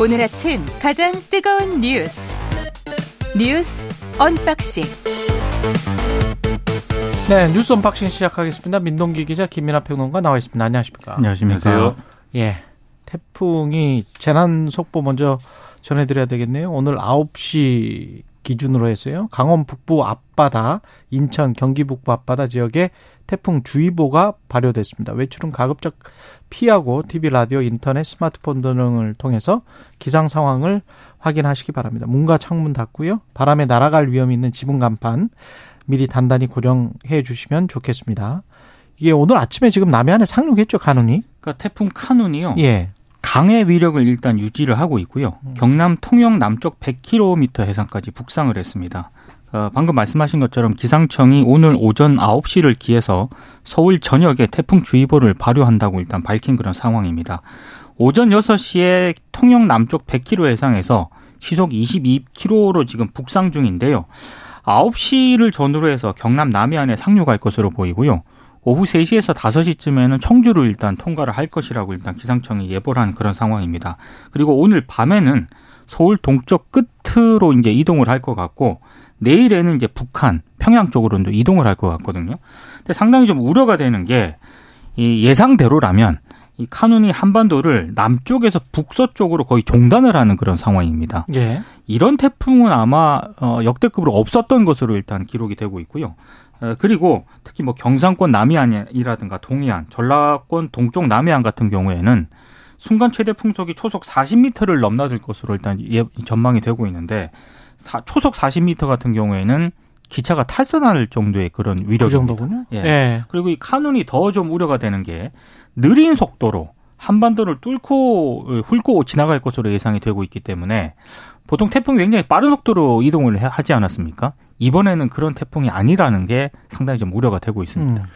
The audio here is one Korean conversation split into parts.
오늘 아침 가장 뜨거운 뉴스 뉴스 unboxing 네, 뉴스 unboxing 시작하겠습니다. 민동기 기자 김민하 평론가 나와 있습니다. 안녕하십니까? 안녕하십니까. 예. 태풍이 재난 속보 먼저 전해드려야 되겠네요. 오늘 9시 기준으로 해서요. 강원 북부 앞바다, 인천, 경기 북부 앞바다 지역에 태풍 주의보가 발효됐습니다. 외출은 가급적 피하고 TV, 라디오, 인터넷, 스마트폰 등을 통해서 기상 상황을 확인하시기 바랍니다. 문과 창문 닫고요. 바람에 날아갈 위험이 있는 지붕 간판 미리 단단히 고정해 주시면 좋겠습니다. 이게 오늘 아침에 지금 남해안에 상륙했죠, 가눈이? 그러니까 태풍 카눈이요. 예. 강의 위력을 일단 유지를 하고 있고요. 음. 경남 통영 남쪽 100km 해상까지 북상을 했습니다. 어, 방금 말씀하신 것처럼 기상청이 오늘 오전 9시를 기해서 서울 전역에 태풍 주의보를 발효한다고 일단 밝힌 그런 상황입니다. 오전 6시에 통영 남쪽 100km 해상에서 시속 22km로 지금 북상 중인데요. 9시를 전후로 해서 경남 남해안에 상륙할 것으로 보이고요. 오후 3시에서 5시쯤에는 청주를 일단 통과를 할 것이라고 일단 기상청이 예보를 한 그런 상황입니다. 그리고 오늘 밤에는 서울 동쪽 끝으로 이제 이동을 할 것 같고 내일에는 이제 북한, 평양 쪽으로 이동을 할 것 같거든요. 근데 상당히 좀 우려가 되는 게 이 예상대로라면 이 카눈이 한반도를 남쪽에서 북서쪽으로 거의 종단을 하는 그런 상황입니다. 예. 이런 태풍은 아마 어, 역대급으로 없었던 것으로 일단 기록이 되고 있고요. 어, 그리고 특히 뭐 경상권 남해안이라든가 동해안, 전라권 동쪽 남해안 같은 경우에는 순간 최대 풍속이 초속 40m를 넘나들 것으로 일단 예, 전망이 되고 있는데 사, 초속 40m 같은 경우에는 기차가 탈선할 정도의 그런 그 위력입니다. 정도군요. 예. 예. 그리고 이 카눈이 더 좀 우려가 되는 게 느린 속도로 한반도를 뚫고 어, 훑고 지나갈 것으로 예상이 되고 있기 때문에 보통 태풍이 굉장히 빠른 속도로 이동을 해- 하지 않았습니까? 이번에는 그런 태풍이 아니라는 게 상당히 좀 우려가 되고 있습니다. 음.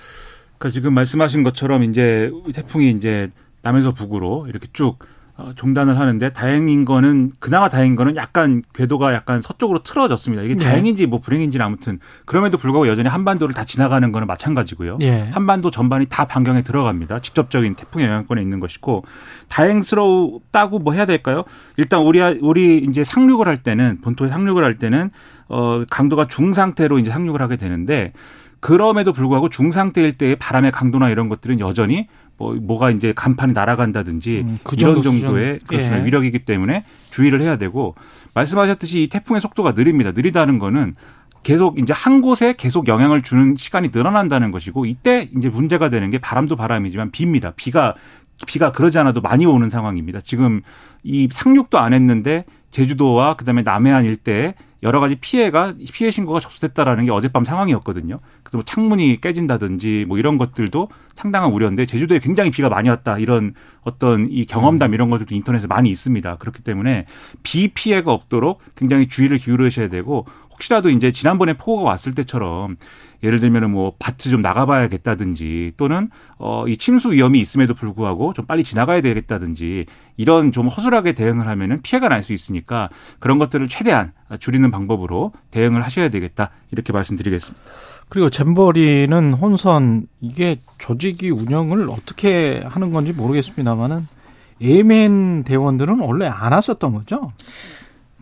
그러니까 지금 말씀하신 것처럼 이제 태풍이 이제 남에서 북으로 이렇게 쭉 어, 종단을 하는데 다행인 거는 그나마 다행인 거는 약간 궤도가 약간 서쪽으로 틀어졌습니다. 이게 네. 다행인지 뭐 불행인지는 아무튼 그럼에도 불구하고 여전히 한반도를 다 지나가는 거는 마찬가지고요. 예. 한반도 전반이 다 반경에 들어갑니다. 직접적인 태풍의 영향권에 있는 것이고 다행스럽다고 뭐 해야 될까요? 일단 우리 우리 이제 상륙을 할 때는 본토에 상륙을 할 때는 어 강도가 중상태로 이제 상륙을 하게 되는데 그럼에도 불구하고 중상태일 때의 바람의 강도나 이런 것들은 여전히 뭐 뭐가 이제 간판이 날아간다든지 음, 그 이런 정도 정도의 수준. 그렇습니다. 예. 위력이기 때문에 주의를 해야 되고 말씀하셨듯이 이 태풍의 속도가 느립니다. 느리다는 거는 계속 이제 한 곳에 계속 영향을 주는 시간이 늘어난다는 것이고 이때 이제 문제가 되는 게 바람도 바람이지만 비입니다. 비가 비가 그러지 않아도 많이 오는 상황입니다. 지금 이 상륙도 안 했는데 제주도와 그다음에 남해안 일대에 여러 가지 피해가 피해 신고가 접수됐다라는 게 어젯밤 상황이었거든요. 그래서 뭐 창문이 깨진다든지 뭐 이런 것들도 상당한 우려인데 제주도에 굉장히 비가 많이 왔다 이런 어떤 이 경험담 이런 것들도 인터넷에 많이 있습니다. 그렇기 때문에 비 피해가 없도록 굉장히 주의를 기울이셔야 되고 혹시라도 이제 지난번에 폭우가 왔을 때처럼 예를 들면 은 뭐 밭을 좀 나가봐야겠다든지 또는 어 이 침수 위험이 있음에도 불구하고 좀 빨리 지나가야 되겠다든지 이런 좀 허술하게 대응을 하면은 피해가 날 수 있으니까 그런 것들을 최대한 줄이는 방법으로 대응을 하셔야 되겠다 이렇게 말씀드리겠습니다. 그리고 잼버리는 혼선 이게 조직이 운영을 어떻게 하는 건지 모르겠습니다만은 예멘 대원들은 원래 안 왔었던 거죠.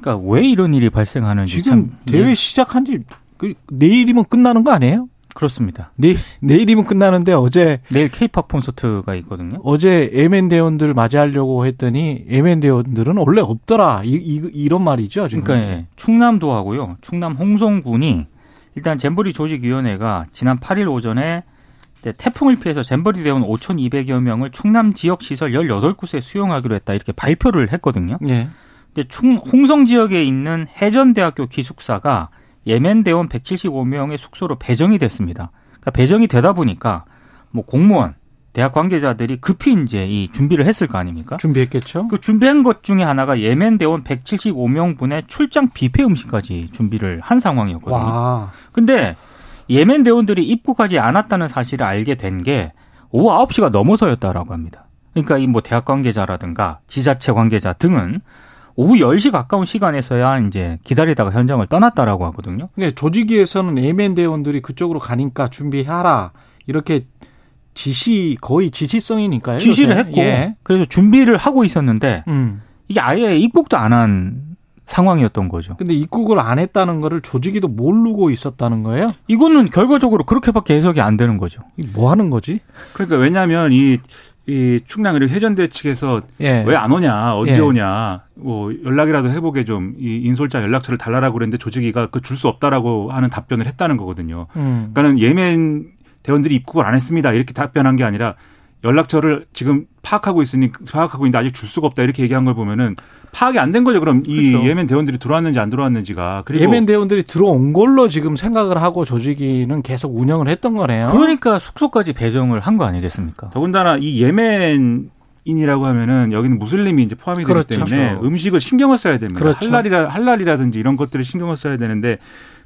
그러니까 왜 이런 일이 발생하는지 지금 참 대회 예, 시작한 지 그, 내일이면 끝나는 거 아니에요? 그렇습니다. 내일 내일이면 끝나는데 어제 내일 케이팝 콘서트가 있거든요. 어제 예멘 대원들 맞이하려고 했더니 예멘 대원들은 원래 없더라. 이, 이 이 런 말이죠. 지금. 그러니까 예, 충남도 하고요. 충남 홍성군이 일단 잼버리 조직위원회가 지난 8일 오전에 태풍을 피해서 잼버리 대원 5,200여 명을 충남 지역 시설 18곳에 수용하기로 했다 이렇게 발표를 했거든요. 예. 근데 충 홍성 지역에 있는 해전대학교 기숙사가 예멘 대원 175명의 숙소로 배정이 됐습니다. 그러니까 배정이 되다 보니까 뭐 공무원, 대학 관계자들이 급히 이제 이 준비를 했을 거 아닙니까? 준비했겠죠. 그 준비한 것 중에 하나가 예멘 대원 175명 분의 출장 뷔페 음식까지 준비를 한 상황이었거든요. 와. 근데 예멘 대원들이 입국하지 않았다는 사실을 알게 된 게 오후 9시가 넘어서였다라고 합니다. 그러니까 이 뭐 대학 관계자라든가 지자체 관계자 등은 오후 10시 가까운 시간에서야 이제 기다리다가 현장을 떠났다라고 하거든요. 근데 조직위에서는 예멘 대원들이 그쪽으로 가니까 준비하라. 이렇게 지시 거의 지시성이니까요. 지시를 요새. 했고 예. 그래서 준비를 하고 있었는데 음. 이게 아예 입국도 안 한 상황이었던 거죠. 근데 입국을 안 했다는 거를 조직이도 모르고 있었다는 거예요? 이거는 결과적으로 그렇게밖에 해석이 안 되는 거죠. 뭐 하는 거지? 그러니까 왜냐하면 이, 이 그리고 해전대 측에서 예. 왜안 오냐, 언제 예. 오냐, 뭐 연락이라도 해보게 좀 이 인솔자 연락처를 달라라고 그랬는데 조직이가 그 줄 수 없다라고 하는 답변을 했다는 거거든요. 음. 그러니까는 예멘 대원들이 입국을 안 했습니다 이렇게 답변한 게 아니라 연락처를 지금 파악하고 있으니 파악하고 있는데 아직 줄 수가 없다 이렇게 얘기한 걸 보면은 파악이 안 된 거죠. 그럼 이 그렇죠. 예멘 대원들이 들어왔는지 안 들어왔는지가 그리고 예멘 대원들이 들어온 걸로 지금 생각을 하고 조직위는 계속 운영을 했던 거네요. 그러니까 숙소까지 배정을 한 거 아니겠습니까? 더군다나 이 예멘 인이라고 하면은 여기는 무슬림이 이제 포함이 되기 그렇죠. 때문에 음식을 신경을 써야 됩니다. 그렇죠. 할랄이라 할랄이라든지 이런 것들을 신경을 써야 되는데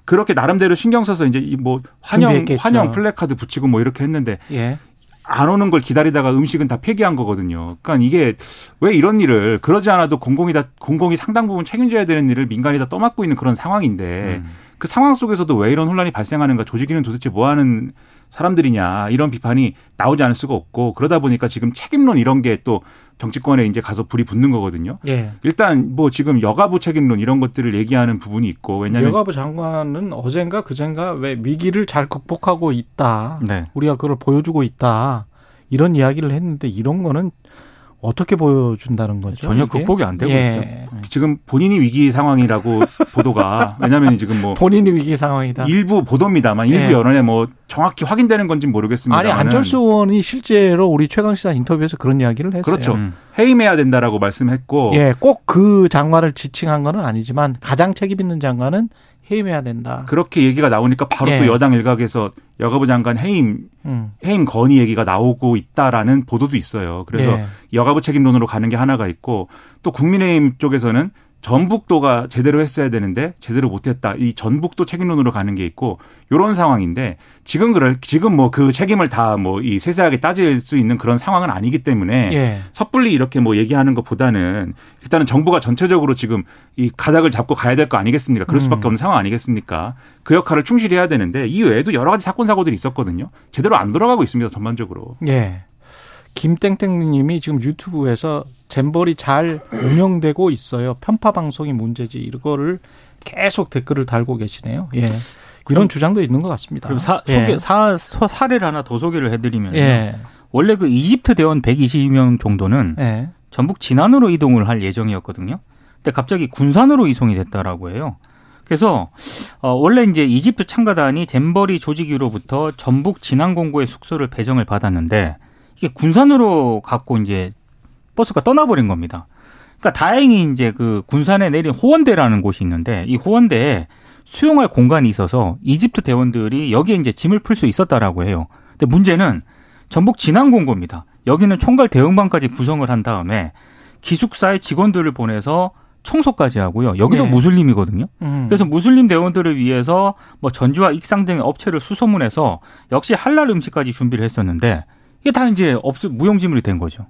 그렇게 나름대로 신경 써서 이제 이뭐 환영 준비했겠죠. 환영 플래카드 붙이고 뭐 이렇게 했는데 예. 안 오는 걸 기다리다가 음식은 다 폐기한 거거든요. 그러니까 이게 왜 이런 일을 그러지 않아도 공공이 다 공공이 상당 부분 책임져야 되는 일을 민간이 다 떠맡고 있는 그런 상황인데 음. 그 상황 속에서도 왜 이런 혼란이 발생하는가 조직위는 도대체 뭐 하는 사람들이냐 이런 비판이 나오지 않을 수가 없고 그러다 보니까 지금 책임론 이런 게 또 정치권에 이제 가서 불이 붙는 거거든요. 예. 일단 뭐 지금 여가부 책임론 이런 것들을 얘기하는 부분이 있고 왜냐하면 여가부 장관은 어젠가 그젠가 왜 위기를 잘 극복하고 있다. 네. 우리가 그걸 보여주고 있다. 이런 이야기를 했는데 이런 거는 어떻게 보여준다는 거죠? 전혀 이게? 극복이 안 되고 예. 있죠. 네. 지금 본인이 위기 상황이라고 보도가 왜냐하면 지금 뭐 본인이 위기 상황이다. 일부 보도입니다만 일부 예. 여론에 뭐 정확히 확인되는 건지 모르겠습니다. 아니 안철수 의원이 실제로 우리 최강 시사 인터뷰에서 그런 이야기를 했어요. 그렇죠. 음. 해임해야 된다라고 말씀했고 예, 꼭 그 장관을 지칭한 거는 아니지만 가장 책임 있는 장관은 해임해야 된다. 그렇게 얘기가 나오니까 바로 예. 또 여당 일각에서 여가부 장관 해임 음. 해임 건의 얘기가 나오고 있다라는 보도도 있어요. 그래서 예. 여가부 책임론으로 가는 게 하나가 있고 또 국민의힘 쪽에서는 전북도가 제대로 했어야 되는데 제대로 못했다. 이 전북도 책임론으로 가는 게 있고 이런 상황인데 지금 그럴 지금 뭐 그 책임을 다 뭐 이 세세하게 따질 수 있는 그런 상황은 아니기 때문에 예. 섣불리 이렇게 뭐 얘기하는 것보다는 일단은 정부가 전체적으로 지금 이 가닥을 잡고 가야 될 거 아니겠습니까? 그럴 수밖에 음. 없는 상황 아니겠습니까? 그 역할을 충실히 해야 되는데 이 외에도 여러 가지 사건 사고들이 있었거든요. 제대로 안 돌아가고 있습니다. 전반적으로. 예. 김땡땡님이 지금 유튜브에서 잼벌이 잘 운영되고 있어요. 편파 방송이 문제지. 이거를 계속 댓글을 달고 계시네요. 예. 이런 주장도 있는 것 같습니다. 그리고 사, 예. 소개, 사, 소- 사례를 하나 더 소개를 해드리면 예. 원래 그 이집트 대원 122명 정도는 예. 전북 진안으로 이동을 할 예정이었거든요. 근데 갑자기 군산으로 이송이 됐다라고 해요. 그래서 어, 원래 이제 이집트 참가단이 잼버리 조직위로부터 전북 진안 공고의 숙소를 배정을 받았는데 이게 군산으로 갖고 이제 버스가 떠나버린 겁니다. 그러니까 다행히 이제 그 군산에 내린 호원대라는 곳이 있는데 이 호원대에 수용할 공간이 있어서 이집트 대원들이 여기에 이제 짐을 풀 수 있었다라고 해요. 근데 문제는 전북 진안공고입니다. 여기는 총괄 대응반까지 구성을 한 다음에 기숙사에 직원들을 보내서 청소까지 하고요. 여기도 네. 무슬림이거든요. 음. 그래서 무슬림 대원들을 위해서 뭐 전주와 익상 등의 업체를 수소문해서 역시 할랄 음식까지 준비를 했었는데 이게 다 이제 없 무용지물이 된 거죠.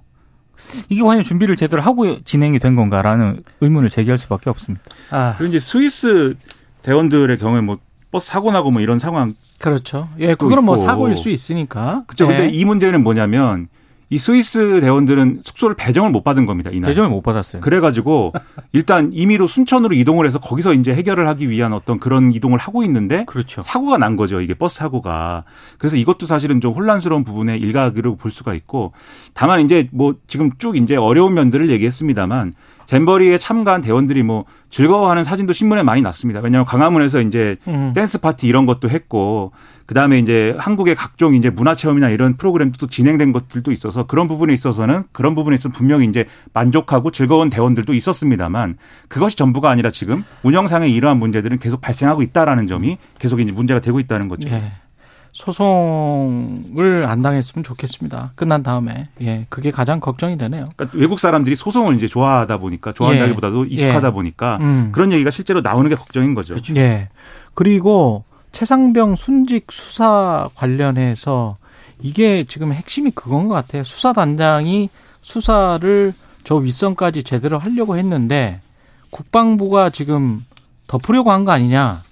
이게 과연 준비를 제대로 하고 진행이 된 건가라는 의문을 제기할 수밖에 없습니다. 아, 그리고 이제 스위스 대원들의 경우에 뭐 버스 사고 나고 뭐 이런 상황 그렇죠. 예, 그거는 뭐. 사고일 수 있으니까. 그렇죠. 예. 근데 이 문제는 뭐냐면 이 스위스 대원들은 숙소를 배정을 못 받은 겁니다. 이날. 배정을 못 받았어요. 그래가지고 일단 임의로 순천으로 이동을 해서 거기서 이제 해결을 하기 위한 어떤 그런 이동을 하고 있는데 그렇죠. 사고가 난 거죠. 이게 버스 사고가. 그래서 이것도 사실은 좀 혼란스러운 부분의 일각으로 볼 수가 있고 다만 이제 뭐 지금 쭉 이제 어려운 면들을 얘기했습니다만 잼버리에 참가한 대원들이 뭐 즐거워하는 사진도 신문에 많이 났습니다. 왜냐하면 광화문에서 이제 음. 댄스 파티 이런 것도 했고 그다음에 이제 한국의 각종 이제 문화 체험이나 이런 프로그램도 또 진행된 것들도 있어서 그런 부분에 있어서는 그런 부분에 있어서 분명히 이제 만족하고 즐거운 대원들도 있었습니다만 그것이 전부가 아니라 지금 운영상의 이러한 문제들은 계속 발생하고 있다라는 점이 계속 이제 문제가 되고 있다는 거죠. 예. 소송을 안 당했으면 좋겠습니다. 끝난 다음에. 예. 그게 가장 걱정이 되네요. 그러니까 외국 사람들이 소송을 이제 좋아하다 보니까 좋아한다기보다도 예. 익숙하다 예. 보니까 음. 그런 얘기가 실제로 나오는 게 걱정인 거죠. 예. 그리고 최상병 순직 수사 관련해서 이게 지금 핵심이 그건 것 같아요. 수사 단장이 수사를 저 윗선까지 제대로 하려고 했는데 국방부가 지금 덮으려고 한 거 아니냐.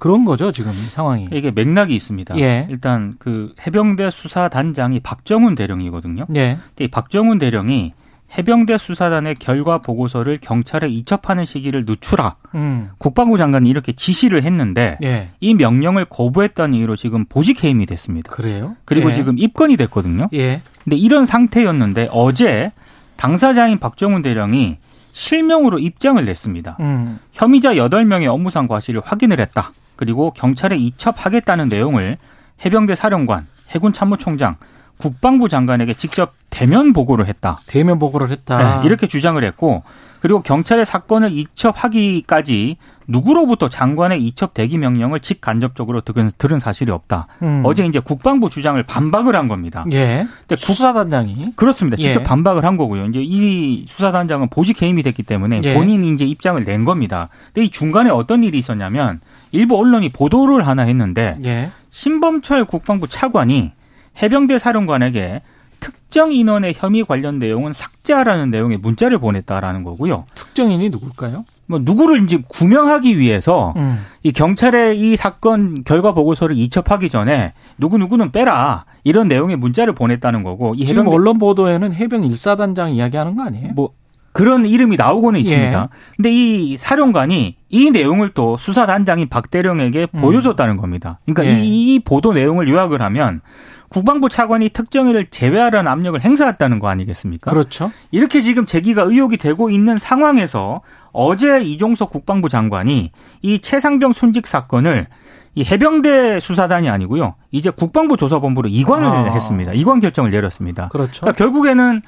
그런 거죠, 지금 이 상황이. 이게 맥락이 있습니다. 예. 일단 그 해병대 수사단장이 박정훈 대령이거든요. 예. 근데 이 박정훈 대령이 해병대 수사단의 결과 보고서를 경찰에 이첩하는 시기를 늦추라. 음. 국방부 장관이 이렇게 지시를 했는데 예. 이 명령을 거부했다는 이유로 지금 보직 해임이 됐습니다. 그래요? 그리고 예. 지금 입건이 됐거든요. 예. 근데 이런 상태였는데 어제 당사자인 박정훈 대령이 실명으로 입장을 냈습니다. 음. 혐의자 8명의 업무상 과실을 확인을 했다. 그리고 경찰에 이첩하겠다는 내용을 해병대 사령관, 해군 참모총장, 국방부 장관에게 직접 대면 보고를 했다. 대면 보고를 했다. 네, 이렇게 주장을 했고 그리고 경찰의 사건을 이첩하기까지 누구로부터 장관의 이첩 대기 명령을 직간접적으로 들은, 들은 사실이 없다. 음. 어제 이제 국방부 주장을 반박을 한 겁니다. 예. 근데 국- 수사단장이 그렇습니다. 직접 예. 반박을 한 거고요. 이제 이 수사단장은 보직 해임이 됐기 때문에 예. 본인이 이제 입장을 낸 겁니다. 근데 이 중간에 어떤 일이 있었냐면 일부 언론이 보도를 하나 했는데 예. 신범철 국방부 차관이 해병대 사령관에게 특정 인원의 혐의 관련 내용은 삭제하라는 내용의 문자를 보냈다라는 거고요. 특정인이 누굴까요? 뭐 누구를 이제 구명하기 위해서 음. 이 경찰에 이 사건 결과 보고서를 이첩하기 전에 누구 누구는 빼라 이런 내용의 문자를 보냈다는 거고 이 지금 언론 보도에는 해병 1사단장 이야기하는 거 아니에요? 뭐 그런 이름이 나오고는 있습니다. 예. 근데 이 사령관이 이 내용을 또 수사단장인 박대령에게 음. 보여줬다는 겁니다. 그러니까 예. 이, 이 보도 내용을 요약을 하면 국방부 차관이 특정인을 제외하라는 압력을 행사했다는 거 아니겠습니까? 그렇죠. 이렇게 지금 제기가 의혹이 되고 있는 상황에서 어제 이종석 국방부 장관이 이 최상병 순직 사건을 이 해병대 수사단이 아니고요. 이제 국방부 조사본부로 이관을 아. 했습니다. 이관 결정을 내렸습니다. 그렇죠. 그러니까 결국에는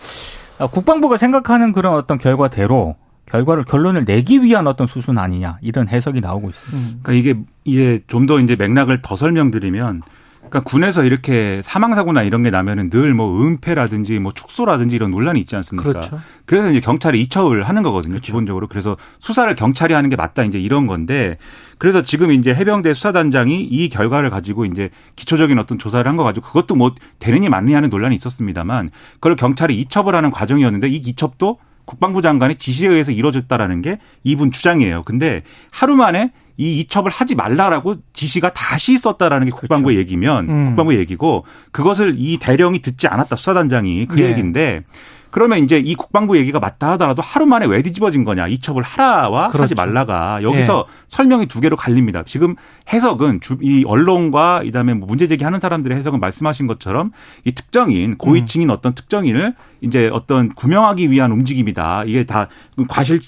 국방부가 생각하는 그런 어떤 결과대로 결과를 결론을 내기 위한 어떤 수순 아니냐 이런 해석이 나오고 있습니다. 음. 그러니까 이게 이게 좀더 이제 맥락을 더 설명드리면 그러니까 군에서 이렇게 사망 사고나 이런 게 나면은 늘 뭐 은폐라든지 뭐 축소라든지 이런 논란이 있지 않습니까? 그렇죠. 그래서 이제 경찰이 이첩을 하는 거거든요, 기본적으로. 그래서 수사를 경찰이 하는 게 맞다, 이제 이런 건데, 그래서 지금 이제 해병대 수사단장이 이 결과를 가지고 이제 기초적인 어떤 조사를 한 거 가지고 그것도 뭐 되느니 맞느냐 하는 논란이 있었습니다만, 그걸 경찰이 이첩을 하는 과정이었는데 이 이첩도 국방부 장관의 지시에 의해서 이루어졌다라는 게 이분 주장이에요. 근데 하루 만에 이 이첩을 하지 말라라고 지시가 다시 있었다라는 게 국방부의 얘기면 음. 국방부의 얘기고 그것을 이 대령이 듣지 않았다 수사단장이 그 예. 얘기인데 그러면 이제 이 국방부 얘기가 맞다 하더라도 하루 만에 왜 뒤집어진 거냐 이 첩을 하라와 하지 그렇죠. 말라가 여기서 설명이 두 개로 갈립니다. 지금 해석은 주, 이 언론과 이다음에 뭐 문제 제기하는 사람들의 해석은 말씀하신 것처럼 이 특정인 고위층인 어떤 특정인을 이제 어떤 구명하기 위한 움직임이다. 이게 다 과실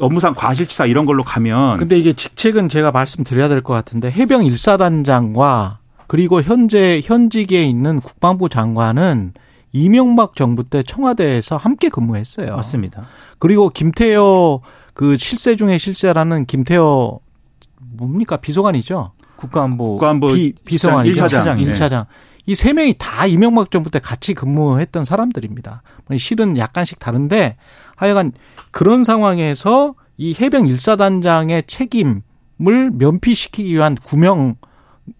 업무상 과실치사 이런 걸로 가면 근데 이게 직책은 제가 말씀드려야 될 것 같은데 해병 1사단장과 그리고 현재 현직에 있는 국방부 장관은 이명박 정부 때 청와대에서 함께 근무했어요. 맞습니다. 그리고 김태호 그 실세 중에 실세라는 김태호 뭡니까 비서관이죠. 국가안보 국가안보 비, 비서관이죠. 일차장. 일차장 이세 명이 다 이명박 정부 때 같이 근무했던 사람들입니다. 실은 약간씩 다른데 하여간 그런 상황에서 이 해병 1사단장의 책임을 면피시키기 위한 구명의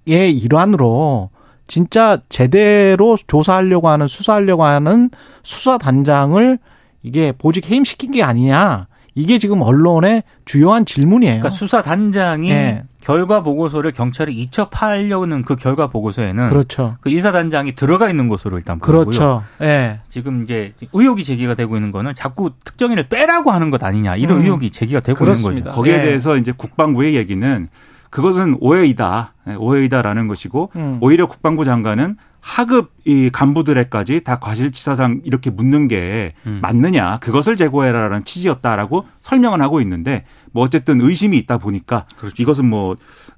일환으로 진짜 제대로 조사하려고 하는 수사하려고 하는 수사 단장을 이게 보직 해임시킨 게 아니냐. 이게 지금 언론의 주요한 질문이에요. 그러니까 수사 단장이 예. 결과 보고서를 경찰에 이첩하려는 그 결과 보고서에는 그렇죠. 그 이사단장이 들어가 있는 것으로 일단 보고요. 그렇죠. 예. 지금 이제 의혹이 제기가 되고 있는 거는 자꾸 특정인을 빼라고 하는 것 아니냐 이런 음. 의혹이 제기가 되고 그렇습니다. 있는 거죠. 거기에 예. 대해서 이제 국방부의 얘기는 그것은 오해이다. 네, 오해이다라는 것이고 음. 오히려 국방부 장관은 하급 이 간부들에까지 다 과실치사상 이렇게 묻는 게 음. 맞느냐 그것을 제고해라라는 취지였다라고 설명은 하고 있는데 뭐 어쨌든 의심이 있다 보니까 그렇죠. 이것은 뭐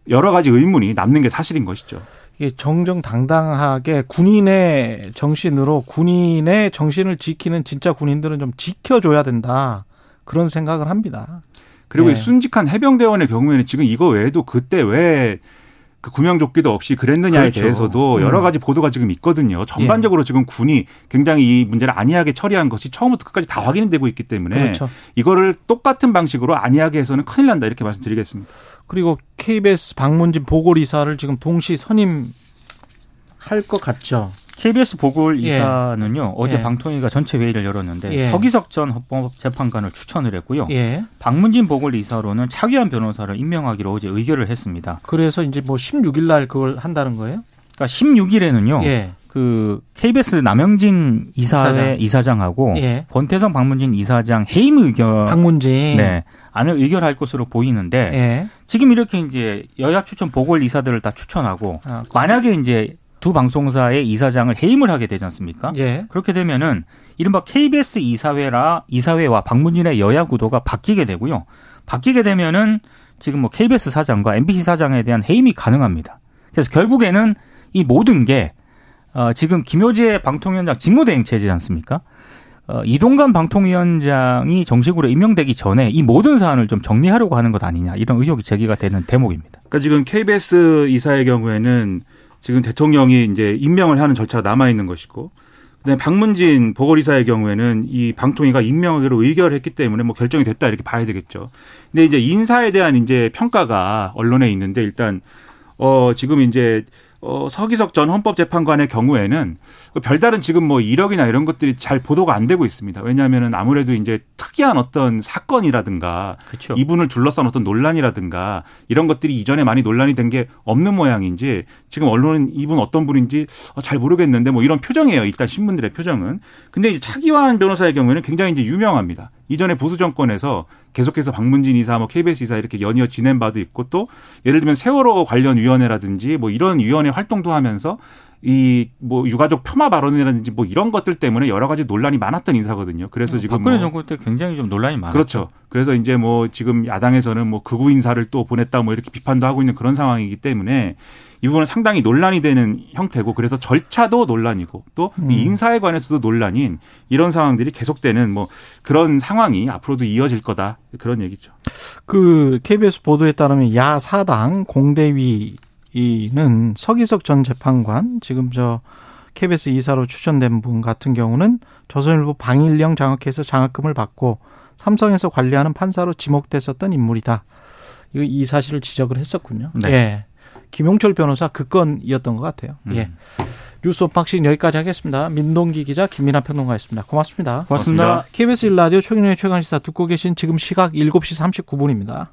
여러 가지 의문이 남는 게 사실인 것이죠. 이게 정정당당하게 군인의 정신으로 군인의 정신을 지키는 진짜 군인들은 좀 지켜줘야 된다. 그런 생각을 합니다. 그리고 네. 이 순직한 해병대원의 경우에는 지금 이거 외에도 그때 왜 그 구명조끼도 없이 그랬느냐에 그렇죠. 대해서도 여러 음. 가지 보도가 지금 있거든요. 전반적으로 지금 군이 굉장히 이 문제를 안이하게 처리한 것이 처음부터 끝까지 다 확인이 되고 있기 때문에 그렇죠. 이거를 똑같은 방식으로 안이하게 해서는 큰일 난다 이렇게 말씀드리겠습니다. 그리고 KBS 방문진 보궐이사를 지금 동시 선임 할 것 같죠. KBS 보궐 예. 이사는요 어제 예. 방통위가 전체 회의를 열었는데 예. 서기석 전 헌법재판관을 추천을 했고요. 예. 박문진 보궐 이사로는 차기환 변호사를 임명하기로 어제 의결을 했습니다. 그래서 이제 뭐 16일 날 그걸 한다는 거예요? 그러니까 16일에는요 예. 그 KBS 남영진 이사회 이사장. 이사장. 하고 예. 권태성 방문진 이사장 해임 의견 박문진. 네. 안을 의결할 것으로 보이는데 예. 지금 이렇게 이제 여야 추천 보궐 이사들을 다 추천하고 아, 만약에 이제 두 방송사의 이사장을 해임을 하게 되지 않습니까? 예. 그렇게 되면은 이른바 KBS 이사회라 이사회와 방문진의 여야 구도가 바뀌게 되고요. 바뀌게 되면은 지금 뭐 KBS 사장과 MBC 사장에 대한 해임이 가능합니다. 그래서 결국에는 이 모든 게 어, 지금 김효재 방통위원장 직무대행 체제지 않습니까? 어, 이동관 방통위원장이 정식으로 임명되기 전에 이 모든 사안을 좀 정리하려고 하는 것 아니냐 이런 의혹이 제기가 되는 대목입니다. 그러니까 지금 KBS 이사의 경우에는 지금 대통령이 이제 임명을 하는 절차가 남아 있는 것이고 그다음에 박문진 보궐이사의 경우에는 이 방통위가 임명하기로 의결했기 때문에 뭐 결정이 됐다 이렇게 봐야 되겠죠. 근데 이제 인사에 대한 이제 평가가 언론에 있는데 일단 어 지금 이제 어 서기석 전 헌법재판관의 경우에는 별다른 지금 뭐 이력이나 이런 것들이 잘 보도가 안 되고 있습니다. 왜냐하면은 아무래도 이제 특이한 어떤 사건이라든가 그렇죠. 이분을 둘러싼 어떤 논란이라든가 이런 것들이 이전에 많이 논란이 된 게 없는 모양인지 지금 언론은 이분 어떤 분인지 어, 잘 모르겠는데 뭐 이런 표정이에요. 일단 신문들의 표정은. 근데 이제 차기환 변호사의 경우에는 굉장히 이제 유명합니다. 이전에 보수 정권에서 계속해서 박문진 이사, 뭐 KBS 이사 이렇게 연이어 지낸 바도 있고 또 예를 들면 세월호 관련 위원회라든지 뭐 이런 위원회 활동도 하면서 이 뭐 유가족 폄하 발언이라든지 뭐 이런 것들 때문에 여러 가지 논란이 많았던 인사거든요. 그래서 지금 박근혜 뭐 정권 때 굉장히 좀 논란이 많았죠. 그렇죠. 그래서 이제 뭐 지금 야당에서는 뭐 극우 인사를 또 보냈다 뭐 이렇게 비판도 하고 있는 그런 상황이기 때문에 이 부분은 상당히 논란이 되는 형태고 그래서 절차도 논란이고 또 음. 이 인사에 관해서도 논란인 이런 상황들이 계속되는 뭐 그런 상황이 앞으로도 이어질 거다 그런 얘기죠. 그 KBS 보도에 따르면 야 사당 공대위 는 서기석 전 재판관 지금 저 KBS 이사로 추천된 분 같은 경우는 조선일보 방일영 장학회에서 장학금을 받고 삼성에서 관리하는 판사로 지목됐었던 인물이다. 이 사실을 지적을 했었군요. 네. 예. 김용철 변호사 그 건이었던 것 같아요. 예. 음. 뉴스 unboxing 여기까지 하겠습니다. 민동기 기자 김민하 평론가였습니다. 고맙습니다. 고맙습니다. 고맙습니다. KBS 1라디오 최경영의 최강시사 듣고 계신 지금 시각 7시 39분입니다.